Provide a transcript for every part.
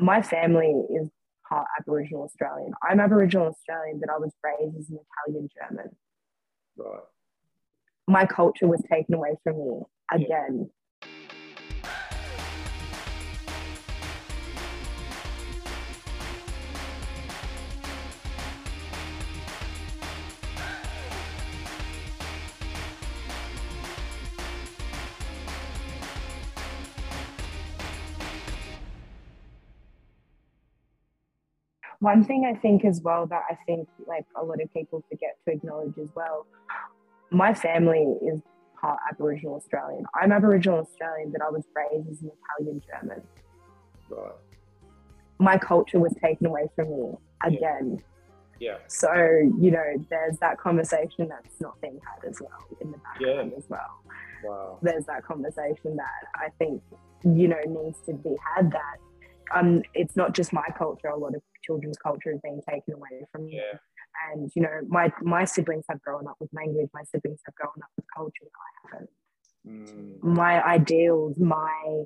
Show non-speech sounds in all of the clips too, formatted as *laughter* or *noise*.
my family is part Aboriginal Australian. I'm Aboriginal Australian, but I was raised as an Italian German. Right. My culture was taken away from me again. One thing I think as well that I think like a lot of people forget to acknowledge as well, my family is part Aboriginal Australian. I'm Aboriginal Australian, but I was raised as an Italian German. Right. My culture was taken away from me again. Yeah. So, you know, there's that conversation that's not being had as well in the background Yeah. as well. Wow. There's that conversation that I think, you know, needs to be had that um, it's not just my culture, a lot of children's culture is being taken away from you. Yeah. And, you know, my, my siblings have grown up with language, my siblings have grown up with culture I haven't. Mm, My ideals, my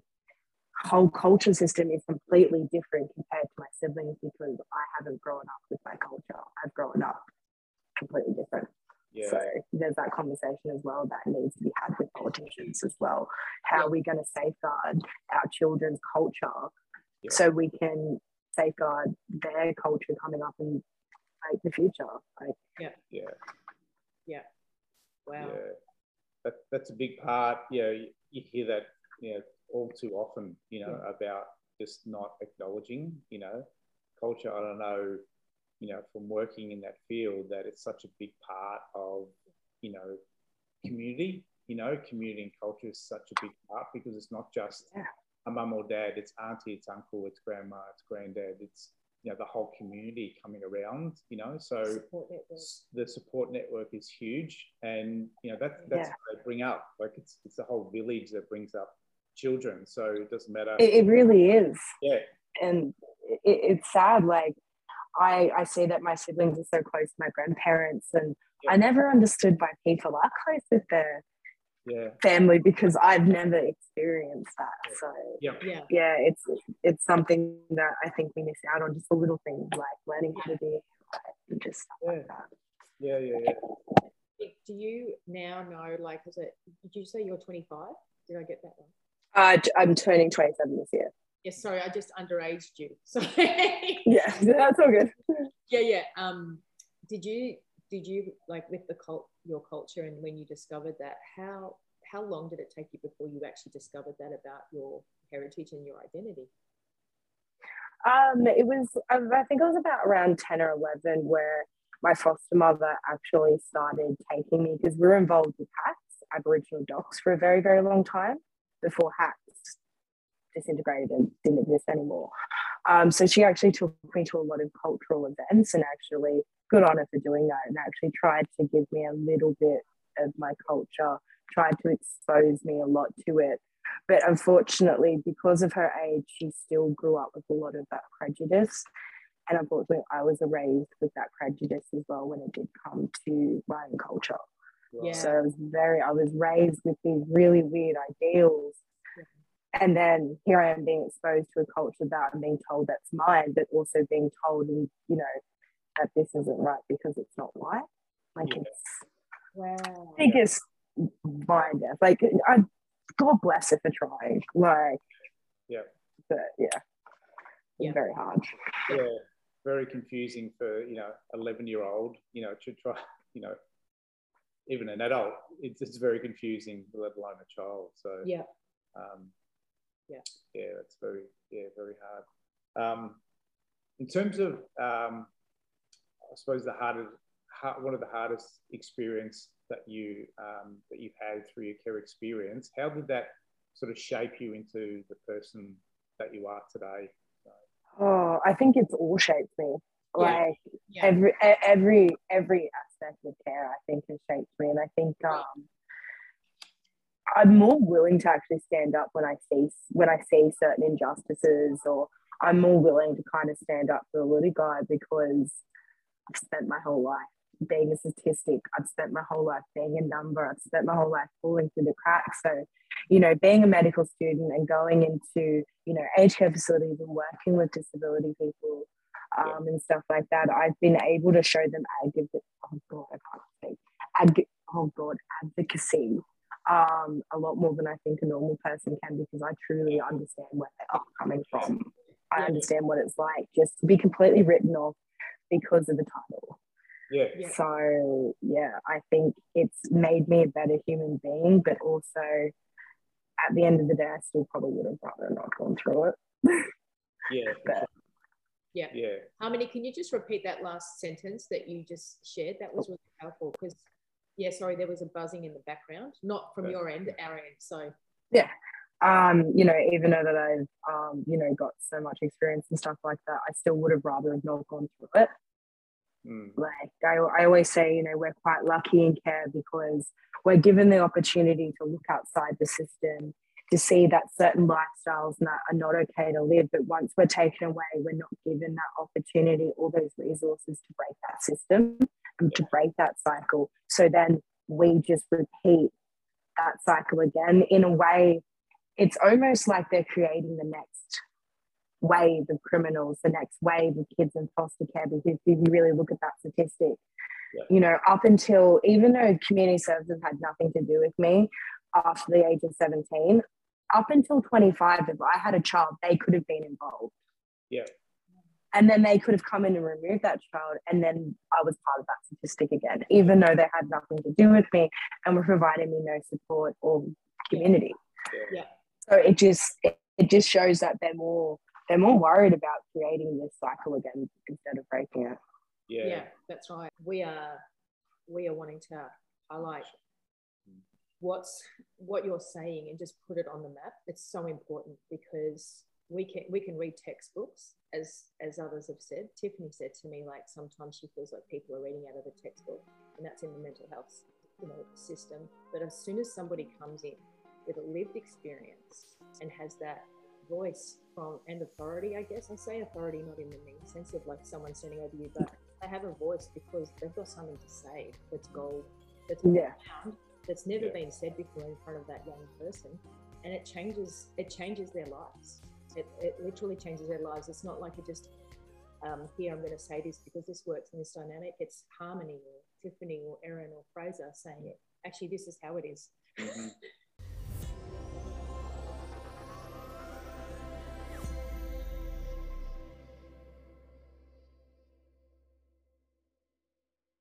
whole culture system is completely different compared to my siblings because I haven't grown up with my culture. I've grown up completely different. yeah. So there's that conversation as well that needs to be had with politicians as well. How are we going to safeguard our children's culture Yeah. so we can safeguard their culture coming up in like the future? Like yeah. Yeah. Wow. Yeah, that, that's a big part. Yeah, you, you hear that, you know, all too often, you know, about just not acknowledging, you know, culture. I don't know, you know, from working in that field, that it's such a big part of, you know, community. You know, community and culture is such a big part because it's not just Yeah. A mum or dad. It's auntie, it's uncle, it's grandma, it's granddad. It's you know the whole community coming around. You know, so Support the support network is huge and you know that that's Yeah. what they bring up like it's it's the whole village that brings up children so it doesn't matter it, it really is. yeah And it, it's sad. Like I, I see that my siblings are so close to my grandparents and I never understood why people are close with their yeah family because I've never experienced that. So yeah Yeah. yeah, it's it's something that I think we miss out on. Just the little things like learning how to be and just stuff like that. yeah yeah yeah Do you now know, like, is it, did you say you're 25? Did I get that one? Uh, I'm turning 27 this year. Yes, sorry, I just underaged you. *laughs* So, Yeah, that's all good. yeah, yeah. Um, did you, did you, like, with the cult, your culture and when you discovered that, how, how long did it take you before you actually discovered that about your heritage and your identity? Um, it was I think it was about around 10 or 11 where my foster mother actually started taking me because we were involved with hacks, Aboriginal docs, for a very, very long time before hacks disintegrated and didn't exist anymore. Um, so she actually took me to a lot of cultural events and actually good on her for doing that and actually tried to give me a little bit of my culture, tried to expose me a lot to it. But unfortunately, because of her age, she still grew up with a lot of that prejudice. And unfortunately, I was raised with that prejudice as well when it did come to my own culture. Yeah. So I was very, I was raised with these really weird ideals. And then here I am being exposed to a culture that I'm being told that's mine, but also being told, and you know, that this isn't right because it's not right. Like Yeah. it's Wow. biggest mind death. Like I, God bless her for trying. Like, Yeah. but yeah, Yeah. very hard. yeah very confusing for you know 11 year old you know to try you know even an adult it's, it's very confusing let alone a child so Yeah. um, Yeah. yeah, that's very yeah very hard. Um, in terms of, um, I suppose the hardest, hard, one of the hardest experience that you um, that you've had through your care experience, how did that sort of shape you into the person that you are today? Oh, I think it's all shaped me. Yeah. Like Yeah. every every every aspect of care, I think has shaped me, and I think um, I'm more willing to actually stand up when I see when I see certain injustices, or I'm more willing to kind of stand up for the little guy because I've spent my whole life being a statistic. I've spent my whole life being a number. I've spent my whole life falling through the cracks. So, you know, being a medical student and going into, you know, aged care facilities and working with disability people um, and stuff like that, I've been able to show them advocacy. Oh God, I can't speak. Ad- oh God, advocacy. Um, a lot more than I think a normal person can because I truly understand where they are coming from. I understand what it's like just to be completely written off because of the title. Yeah. So yeah, I think it's made me a better human being, but also at the end of the day, I still probably would have rather not gone through it. *laughs* yeah. but, yeah. Yeah. many? can you just repeat that last sentence that you just shared? That was really powerful because, yeah, sorry, there was a buzzing in the background, not from your end, our end. So, yeah. Um, you know, even though that I've, um, you know, got so much experience and stuff like that, I still would have rather have not gone through it. Mm. Like I, I always say, you know, we're quite lucky in care because we're given the opportunity to look outside the system to see that certain lifestyles that are not okay to live. But once we're taken away, we're not given that opportunity or those resources to break that system and to break that cycle. So then we just repeat that cycle again in a way. It's almost like they're creating the next wave of criminals, the next wave of kids in foster care, because if you really look at that statistic, yeah. you know, up until even though community services had nothing to do with me after the age of 17, up until 25, if I had a child, they could have been involved. Yeah. And then they could have come in and removed that child, and then I was part of that statistic again, even though they had nothing to do with me and were providing me no support or community. Yeah. So it just it, it just shows that they're more they're more worried about creating this cycle again instead of breaking it. Yeah. Yeah, that's right. We are we are wanting to highlight what's what you're saying and just put it on the map. It's so important because we can we can read textbooks as as others have said. Tiffany said to me like sometimes she feels like people are reading out of a textbook, and that's in the mental health you know system. But as soon as somebody comes in with a lived experience and has that voice from and authority, I guess. I say authority not in the mean sense of like someone standing over you, but they have a voice because they've got something to say that's gold, that's yeah. found, that's never yeah. been said before in front of that young person. And it changes it changes their lives. It, it literally changes their lives. It's not like it just um, here I'm going to say this because this works in this dynamic. It's Harmony or Tiffany or Erin or Fraser saying it. Actually, this is how it is. Mm-hmm.